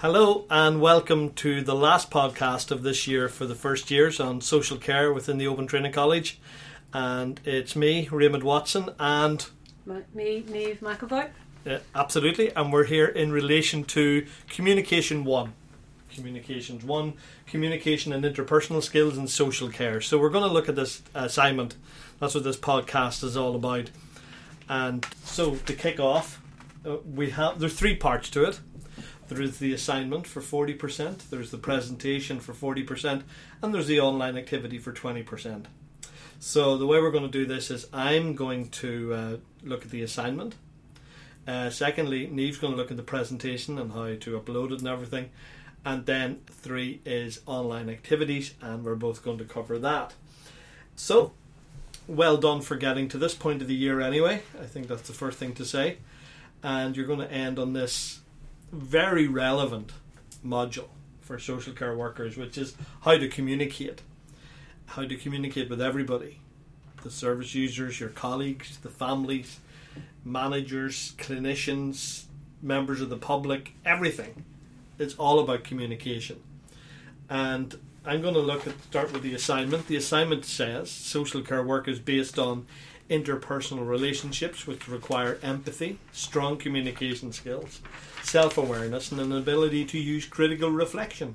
Hello and welcome to the last podcast of this year for the first years on social care within the Open Training College. And it's me, Raymond Watson, and me, Neve McAvoy. uh, absolutely, and we're here in relation to Communication One. Communications One, communication and interpersonal skills and social care. So we're going to look at this assignment. That's what this podcast is all about. And so to kick off, uh, we have there's three parts to it. There is the assignment for 40%, there's the presentation for 40%, and there's the online activity for 20%. So, the way we're going to do this is I'm going to uh, look at the assignment. Uh, secondly, Neve's going to look at the presentation and how to upload it and everything. And then three is online activities, and we're both going to cover that. So, well done for getting to this point of the year anyway. I think that's the first thing to say. And you're going to end on this very relevant module for social care workers, which is how to communicate. How to communicate with everybody the service users, your colleagues, the families, managers, clinicians, members of the public, everything. It's all about communication. And I'm going to look at start with the assignment. The assignment says social care work is based on interpersonal relationships which require empathy, strong communication skills, self awareness, and an ability to use critical reflection.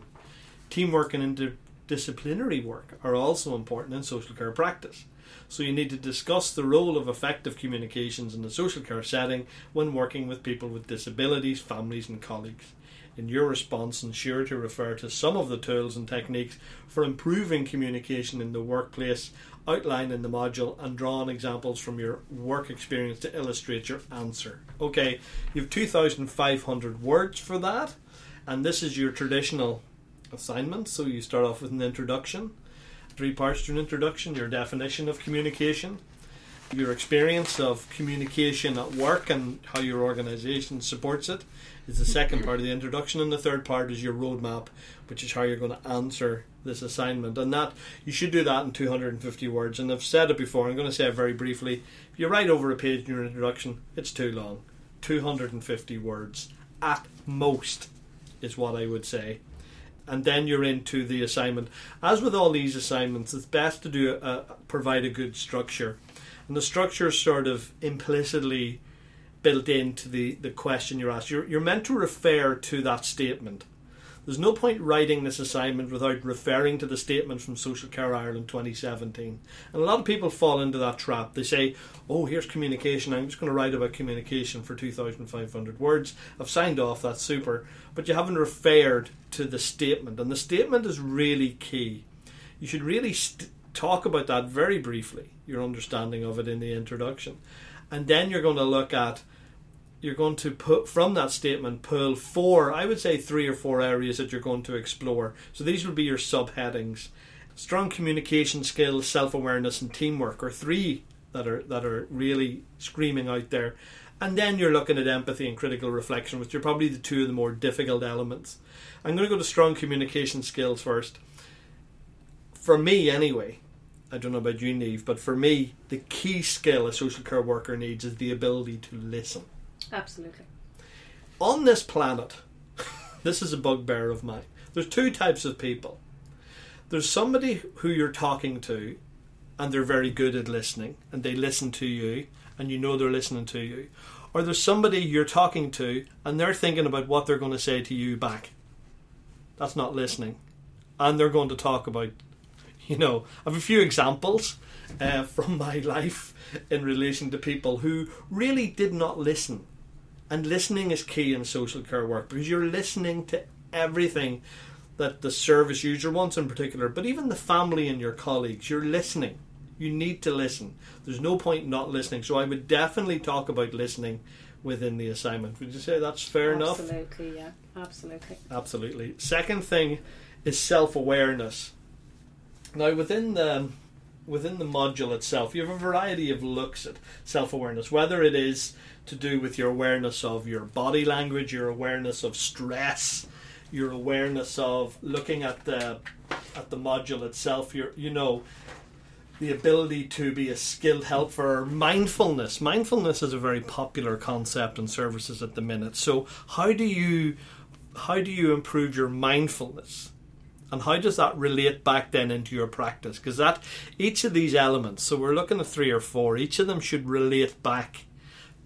Teamwork and interdisciplinary work are also important in social care practice. So you need to discuss the role of effective communications in the social care setting when working with people with disabilities, families, and colleagues. In your response, ensure to refer to some of the tools and techniques for improving communication in the workplace outlined in the module and draw on examples from your work experience to illustrate your answer. Okay, you have 2,500 words for that, and this is your traditional assignment. So you start off with an introduction, three parts to an introduction, your definition of communication, your experience of communication at work and how your organization supports it is the second part of the introduction and the third part is your roadmap which is how you're going to answer this assignment. And that you should do that in 250 words and I've said it before I'm going to say it very briefly. If you write over a page in your introduction it's too long. 250 words at most is what I would say. And then you're into the assignment. As with all these assignments it's best to do a, provide a good structure. And the structure is sort of implicitly built into the, the question you're asked. You're, you're meant to refer to that statement. There's no point writing this assignment without referring to the statement from Social Care Ireland 2017. And a lot of people fall into that trap. They say, oh, here's communication. I'm just going to write about communication for 2,500 words. I've signed off, that's super. But you haven't referred to the statement. And the statement is really key. You should really st- talk about that very briefly, your understanding of it in the introduction. And then you're going to look at, you're going to put from that statement, pull four, I would say three or four areas that you're going to explore. So these will be your subheadings. Strong communication skills, self awareness, and teamwork are three that are that are really screaming out there. And then you're looking at empathy and critical reflection, which are probably the two of the more difficult elements. I'm going to go to strong communication skills first. For me, anyway, I don't know about you, Neve, but for me, the key skill a social care worker needs is the ability to listen. Absolutely. On this planet, this is a bugbear of mine. There's two types of people. There's somebody who you're talking to, and they're very good at listening, and they listen to you, and you know they're listening to you. Or there's somebody you're talking to, and they're thinking about what they're going to say to you back. That's not listening. And they're going to talk about you know, I have a few examples uh, from my life in relation to people who really did not listen. And listening is key in social care work because you're listening to everything that the service user wants in particular, but even the family and your colleagues. You're listening. You need to listen. There's no point not listening. So I would definitely talk about listening within the assignment. Would you say that's fair enough? Absolutely, yeah. Absolutely. Absolutely. Second thing is self awareness. Now within the within the module itself, you have a variety of looks at self awareness, whether it is to do with your awareness of your body language, your awareness of stress, your awareness of looking at the at the module itself, your you know the ability to be a skilled helper, mindfulness. Mindfulness is a very popular concept in services at the minute. So how do you how do you improve your mindfulness? And how does that relate back then into your practice? Because that each of these elements, so we're looking at three or four, each of them should relate back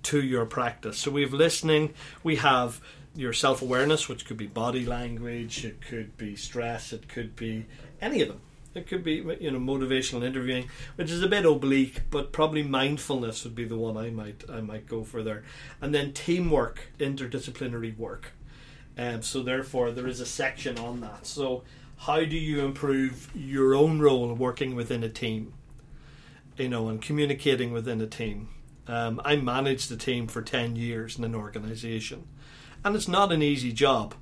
to your practice. So we have listening, we have your self awareness, which could be body language, it could be stress, it could be any of them. It could be you know motivational interviewing, which is a bit oblique, but probably mindfulness would be the one I might I might go for there, and then teamwork, interdisciplinary work. Um, so therefore, there is a section on that. So how do you improve your own role working within a team? You know, and communicating within a team. Um, I managed a team for ten years in an organisation, and it's not an easy job.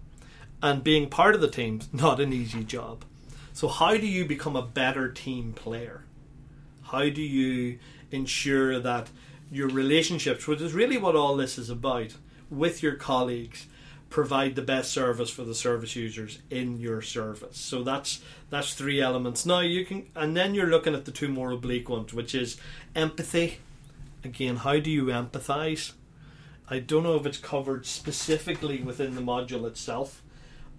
And being part of the team's not an easy job. So, how do you become a better team player? How do you ensure that your relationships, which is really what all this is about, with your colleagues, provide the best service for the service users in your service. So that's that's three elements. Now you can and then you're looking at the two more oblique ones, which is empathy. Again, how do you empathize? I don't know if it's covered specifically within the module itself,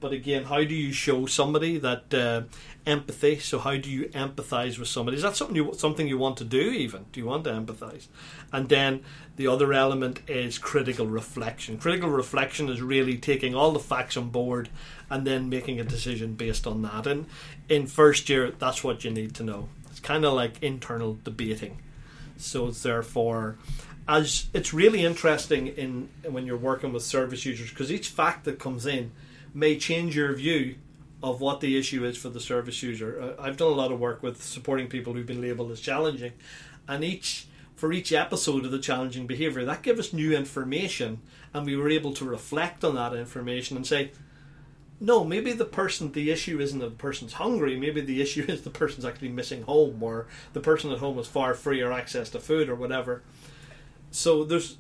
but again, how do you show somebody that uh, empathy? So how do you empathize with somebody? Is that something you something you want to do? Even do you want to empathize? And then the other element is critical reflection. Critical reflection is really taking all the facts on board and then making a decision based on that. And in first year, that's what you need to know. It's kind of like internal debating. So it's therefore as it's really interesting in when you're working with service users because each fact that comes in may change your view of what the issue is for the service user. Uh, I've done a lot of work with supporting people who've been labelled as challenging, and each for each episode of the challenging behaviour, that gave us new information, and we were able to reflect on that information and say, no, maybe the person, the issue isn't that the person's hungry. Maybe the issue is the person's actually missing home, or the person at home has far freer access to food, or whatever. So there's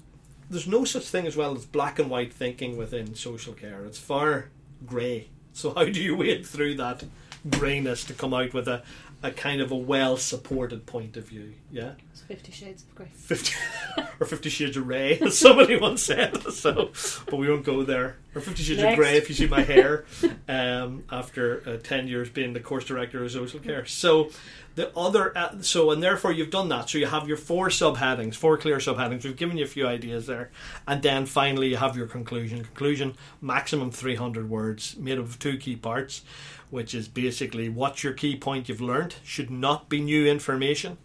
there's no such thing as well as black and white thinking within social care. It's far grey. So how do you wade through that greyness to come out with a, a kind of a well supported point of view? Yeah, It's Fifty Shades of Grey. fifty or Fifty Shades of Grey, as somebody once said. So, but we won't go there. Or Fifty Shades of Grey if you see my hair. Um, after uh, ten years being the course director of social care, so the other uh, so and therefore you've done that. So you have your four subheadings, four clear subheadings. We've given you a few ideas there, and then finally you have your conclusion. Conclusion maximum three hundred words, made of two key parts which is basically what's your key point you've learned should not be new information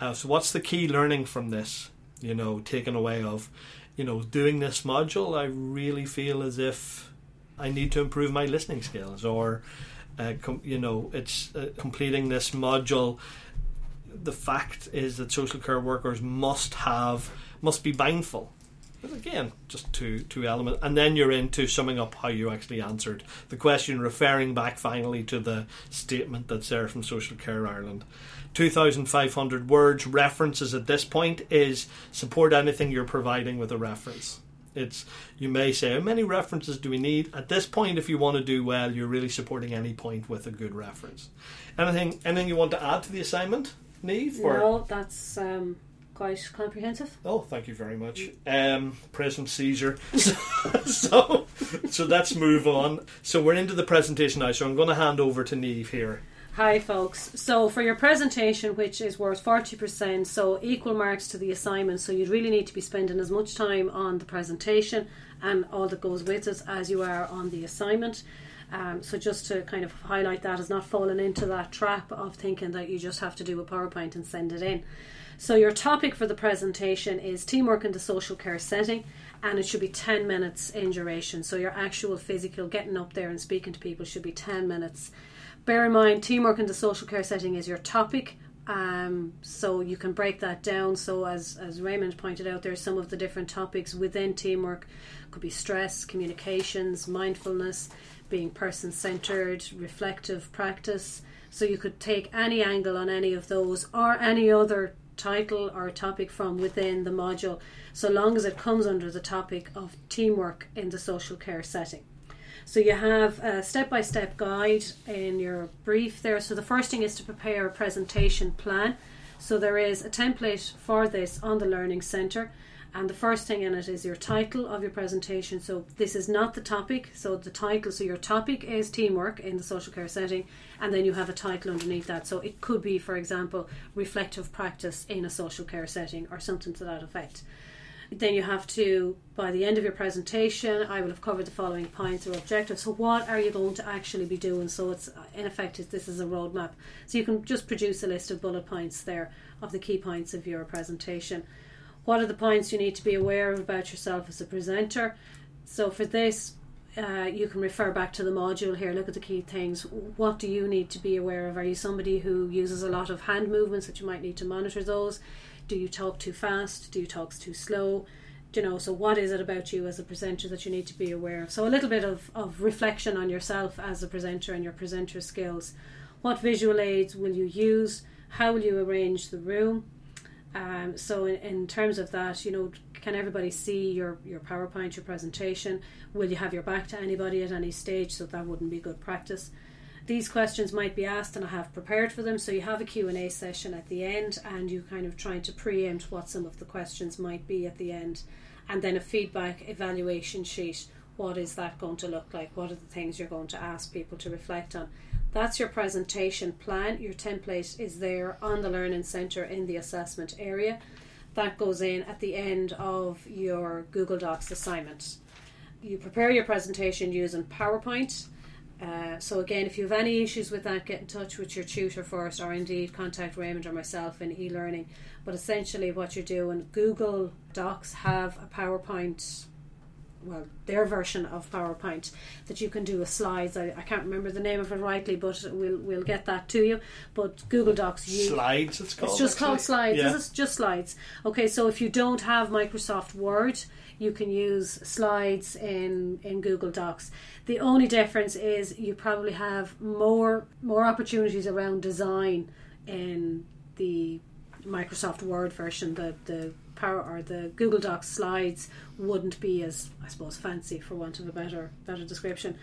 uh, so what's the key learning from this you know taken away of you know doing this module i really feel as if i need to improve my listening skills or uh, com- you know it's uh, completing this module the fact is that social care workers must have must be mindful but again, just two two elements, and then you're into summing up how you actually answered the question, referring back finally to the statement that's there from Social Care Ireland. 2,500 words. References at this point is support anything you're providing with a reference. It's you may say how many references do we need at this point? If you want to do well, you're really supporting any point with a good reference. Anything anything you want to add to the assignment, Neve? or- No, that's um, quite comprehensive. Oh, thank you very much. Um, President Caesar. So, so, so let's move on. So we're into the presentation now. So I'm going to hand over to Neve here. Hi, folks. So, for your presentation, which is worth 40%, so equal marks to the assignment, so you'd really need to be spending as much time on the presentation and all that goes with it as you are on the assignment. Um, so, just to kind of highlight that, is not falling into that trap of thinking that you just have to do a PowerPoint and send it in. So, your topic for the presentation is teamwork in the social care setting, and it should be 10 minutes in duration. So, your actual physical getting up there and speaking to people should be 10 minutes. Bear in mind, teamwork in the social care setting is your topic. Um, so you can break that down. So as as Raymond pointed out, there's some of the different topics within teamwork. Could be stress, communications, mindfulness, being person centered, reflective practice. So you could take any angle on any of those or any other title or topic from within the module, so long as it comes under the topic of teamwork in the social care setting. So you have a step-by-step guide in your brief there. So the first thing is to prepare a presentation plan. So there is a template for this on the Learning Centre, And the first thing in it is your title of your presentation. So this is not the topic. So the title, so your topic is teamwork in the social care setting, and then you have a title underneath that. So it could be, for example, reflective practice in a social care setting or something to that effect. Then you have to, by the end of your presentation, I will have covered the following points or objectives. So, what are you going to actually be doing? So, it's in effect, this is a roadmap. So, you can just produce a list of bullet points there of the key points of your presentation. What are the points you need to be aware of about yourself as a presenter? So, for this, uh, you can refer back to the module here. Look at the key things. What do you need to be aware of? Are you somebody who uses a lot of hand movements that you might need to monitor those? Do you talk too fast? Do you talk too slow? Do you know, so what is it about you as a presenter that you need to be aware of? So a little bit of, of reflection on yourself as a presenter and your presenter skills. What visual aids will you use? How will you arrange the room? Um, so in, in, terms of that, you know, can everybody see your, your PowerPoint, your presentation? Will you have your back to anybody at any stage? So that wouldn't be good practice these questions might be asked and I have prepared for them. So you have a Q&A session at the end and you kind of trying to preempt what some of the questions might be at the end. And then a feedback evaluation sheet. What is that going to look like? What are the things you're going to ask people to reflect on? That's your presentation plan. Your template is there on the learning center in the assessment area. That goes in at the end of your Google Docs assignment. You prepare your presentation using PowerPoint uh, so again, if you have any issues with that, get in touch with your tutor first, or indeed contact Raymond or myself in e-learning. But essentially, what you're doing, Google Docs have a PowerPoint, well, their version of PowerPoint that you can do with slides. I, I can't remember the name of it rightly, but we'll we'll get that to you. But Google Docs, you, slides, it's called. It's just actually. called slides. Yeah. It's just slides. Okay, so if you don't have Microsoft Word you can use slides in, in Google Docs. The only difference is you probably have more more opportunities around design in the Microsoft Word version. The the power or the Google Docs slides wouldn't be as I suppose fancy for want of a better better description.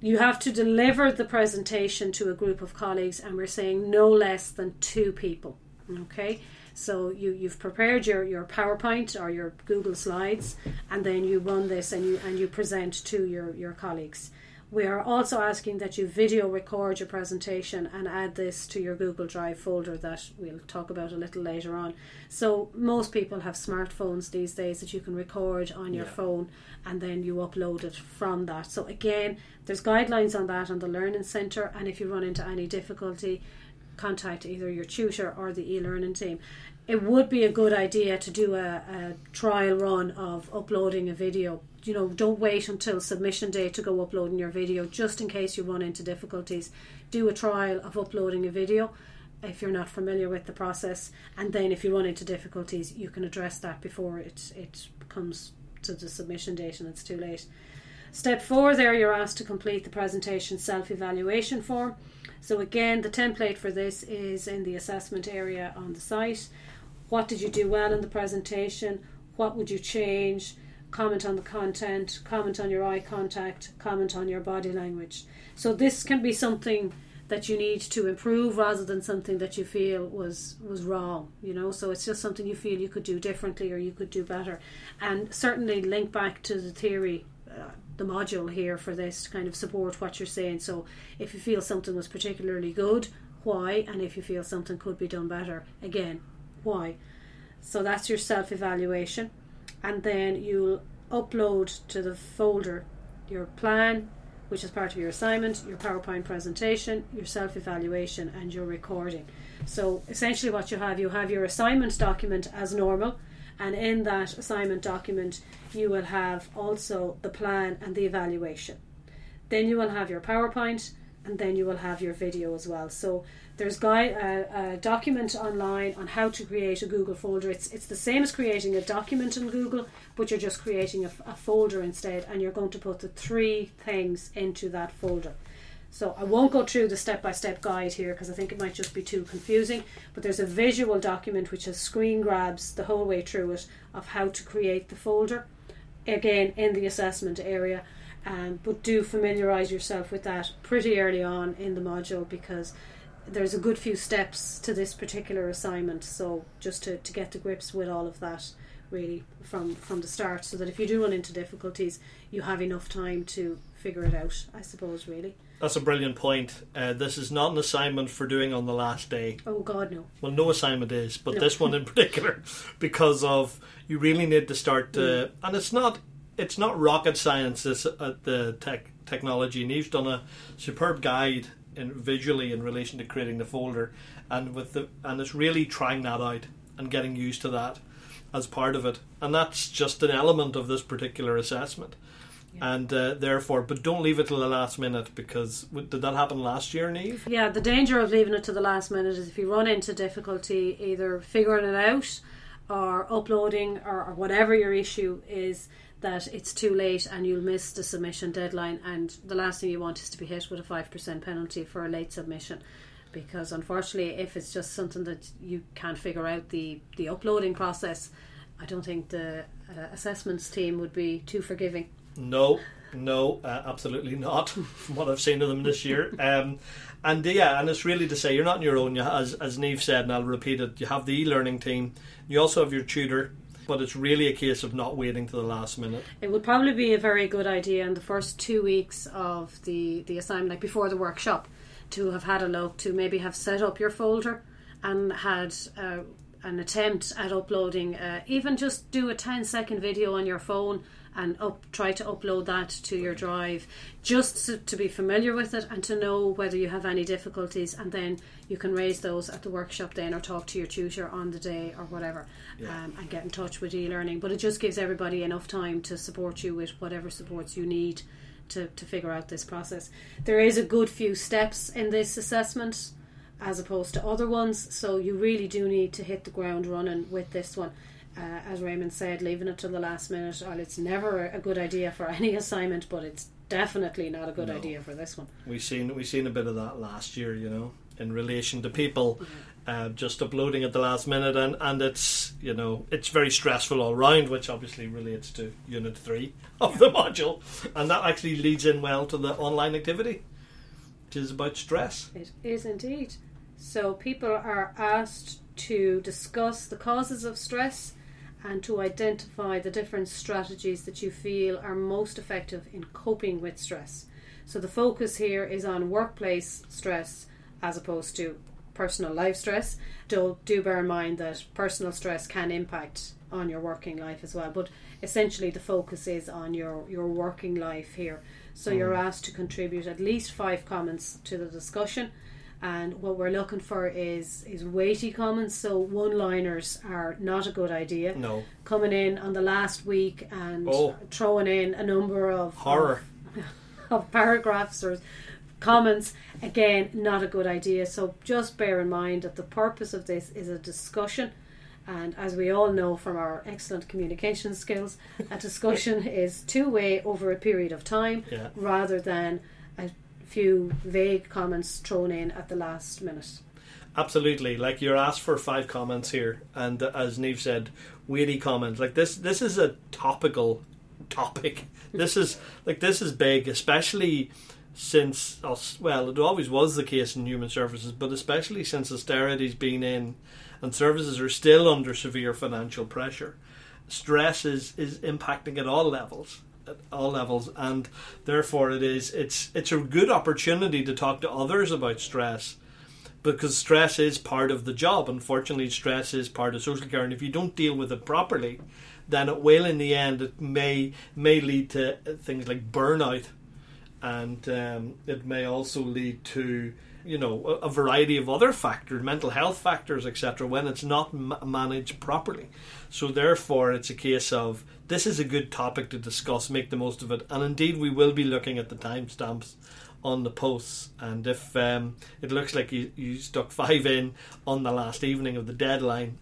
You have to deliver the presentation to a group of colleagues, and we're saying no less than two people. Okay, so you, you've prepared your, your PowerPoint or your Google Slides, and then you run this and you and you present to your, your colleagues. We are also asking that you video record your presentation and add this to your Google Drive folder that we'll talk about a little later on. So, most people have smartphones these days that you can record on your yeah. phone and then you upload it from that. So, again, there's guidelines on that on the Learning Centre, and if you run into any difficulty, contact either your tutor or the e-learning team. It would be a good idea to do a, a trial run of uploading a video. You know, don't wait until submission day to go uploading your video, just in case you run into difficulties. Do a trial of uploading a video if you're not familiar with the process, and then if you run into difficulties, you can address that before it it comes to the submission date and it's too late. Step four, there you're asked to complete the presentation self evaluation form. So again, the template for this is in the assessment area on the site. What did you do well in the presentation? What would you change? Comment on the content, comment on your eye contact, comment on your body language. So this can be something that you need to improve rather than something that you feel was was wrong you know so it's just something you feel you could do differently or you could do better and certainly link back to the theory uh, the module here for this to kind of support what you're saying. So if you feel something was particularly good, why? And if you feel something could be done better, again, why? So that's your self evaluation. And then you'll upload to the folder your plan, which is part of your assignment, your PowerPoint presentation, your self evaluation, and your recording. So essentially, what you have, you have your assignment document as normal and in that assignment document you will have also the plan and the evaluation. Then you will have your PowerPoint and then you will have your video as well. So there's a document online on how to create a Google folder. It's it's the same as creating a document in Google, but you're just creating a, a folder instead, and you're going to put the three things into that folder. So I won't go through the step by step guide here because I think it might just be too confusing. But there's a visual document which has screen grabs the whole way through it of how to create the folder. Again, in the assessment area. Um, but do familiarise yourself with that pretty early on in the module because there's a good few steps to this particular assignment. So just to, to get to grips with all of that really from from the start, so that if you do run into difficulties, you have enough time to figure it out. I suppose really. That's a brilliant point. Uh, this is not an assignment for doing on the last day. Oh God, no. Well, no assignment is, but No. this one in particular, because of you really need to start to, Mm. and it's not it's not rocket science. This at the tech technology, and he's done a superb guide in visually in relation to creating the folder, and with the and it's really trying that out and getting used to that as part of it, and that's just an element of this particular assessment. Yeah. And uh, therefore, but don't leave it till the last minute because did that happen last year, Neve? Yeah, the danger of leaving it to the last minute is if you run into difficulty either figuring it out or uploading or, or whatever your issue is, that it's too late and you'll miss the submission deadline. And the last thing you want is to be hit with a 5% penalty for a late submission. Because unfortunately, if it's just something that you can't figure out the, the uploading process, I don't think the uh, assessments team would be too forgiving. No, no, uh, absolutely not. From what I've seen of them this year, um, and yeah, and it's really to say you're not on your own. You, as as Neve said, and I'll repeat it. You have the e-learning team. You also have your tutor, but it's really a case of not waiting to the last minute. It would probably be a very good idea in the first two weeks of the, the assignment, like before the workshop, to have had a look, to maybe have set up your folder and had uh, an attempt at uploading, uh, even just do a 10 second video on your phone and up, try to upload that to your drive just to, to be familiar with it and to know whether you have any difficulties and then you can raise those at the workshop then or talk to your tutor on the day or whatever Yeah. um, and get in touch with e-learning. But it just gives everybody enough time to support you with whatever supports you need to, to figure out this process. There is a good few steps in this assessment as opposed to other ones so you really do need to hit the ground running with this one uh, as Raymond said, leaving it till the last minute, well, it's never a good idea for any assignment, but it's definitely not a good No. idea for this one. We seen we seen a bit of that last year, you know, in relation to people uh, just uploading at the last minute, and and it's you know it's very stressful all round, which obviously relates to Unit Three of the module, and that actually leads in well to the online activity, which is about stress. It is indeed. So people are asked to discuss the causes of stress and to identify the different strategies that you feel are most effective in coping with stress. So the focus here is on workplace stress as opposed to personal life stress. Do, do bear in mind that personal stress can impact on your working life as well, but essentially the focus is on your, your working life here. So you're mm. asked to contribute at least five comments to the discussion and what we're looking for is is weighty comments so one liners are not a good idea No coming in on the last week and Oh. throwing in a number of horror. of, of paragraphs or comments again not a good idea so just bear in mind that the purpose of this is a discussion and as we all know from our excellent communication skills a discussion is two way over a period of time Yeah. rather than few vague comments thrown in at the last minute Absolutely. Like you're asked for five comments here, and as Neve said, weighty comments. Like this, this is a topical topic. This is like this is big, especially since us. Well, it always was the case in human services, but especially since austerity's been in, and services are still under severe financial pressure. Stress is is impacting at all levels at all levels and therefore it is it's it's a good opportunity to talk to others about stress because stress is part of the job. Unfortunately, stress is part of social care, and if you don't deal with it properly, then it will, in the end, it may may lead to things like burnout, and um, it may also lead to you know a, variety of other factors, mental health factors, etc. When it's not ma- managed properly, so therefore it's a case of this is a good topic to discuss, make the most of it, and indeed we will be looking at the timestamps on the posts. And if um, it looks like you, you stuck five in on the last evening of the deadline,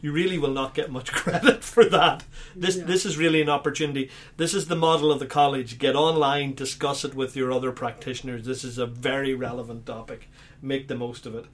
you really will not get much credit for that. This No. this is really an opportunity. This is the model of the college. Get online, discuss it with your other practitioners. This is a very relevant topic. Make the most of it.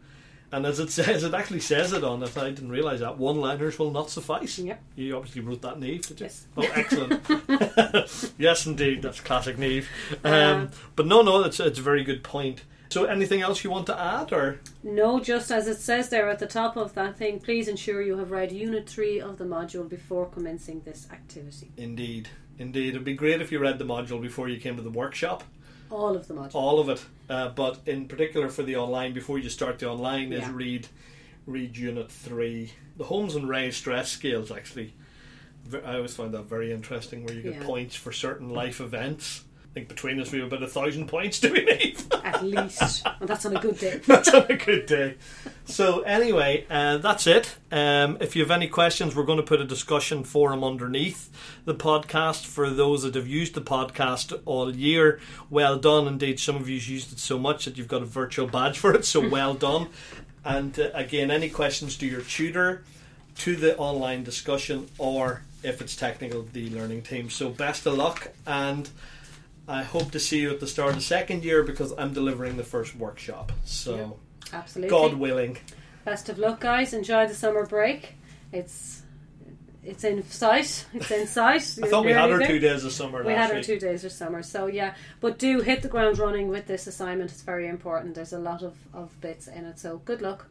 And as it says, it actually says it on it. I didn't realise that one-liners will not suffice. Yep. You obviously wrote that, Neve, did you? Yes. Oh, excellent. yes, indeed. That's classic Neve. Um, Um, but no, no, it's it's a very good point. So, anything else you want to add, or No, just as it says there at the top of that thing, please ensure you have read Unit 3 of the module before commencing this activity. indeed, indeed, it'd be great if you read the module before you came to the workshop, All of the modules. all of it. Uh, but in particular for the online, before you start the online, is Yeah. read read Unit Three, the Holmes and Rahe stress scales. Actually, I always find that very interesting, where you get Yeah. points for certain life events. I think between us we have about a thousand points, do we leave? At least. and that's on a good day. that's on a good day. So anyway, uh, that's it. Um, if you have any questions, we're going to put a discussion forum underneath the podcast for those that have used the podcast all year. Well done, indeed. Some of you've used it so much that you've got a virtual badge for it. So well done. And uh, again, any questions to your tutor, to the online discussion, or if it's technical, the learning team. So best of luck and. I hope to see you at the start of the second year because I'm delivering the first workshop. So, Absolutely. God willing. Best of luck, guys. Enjoy the summer break. It's it's in sight. It's in sight. I thought we had our two days of summer We had our week. two days of summer, so yeah. But do hit the ground running with this assignment. It's very important. There's a lot of, of bits in it, so good luck.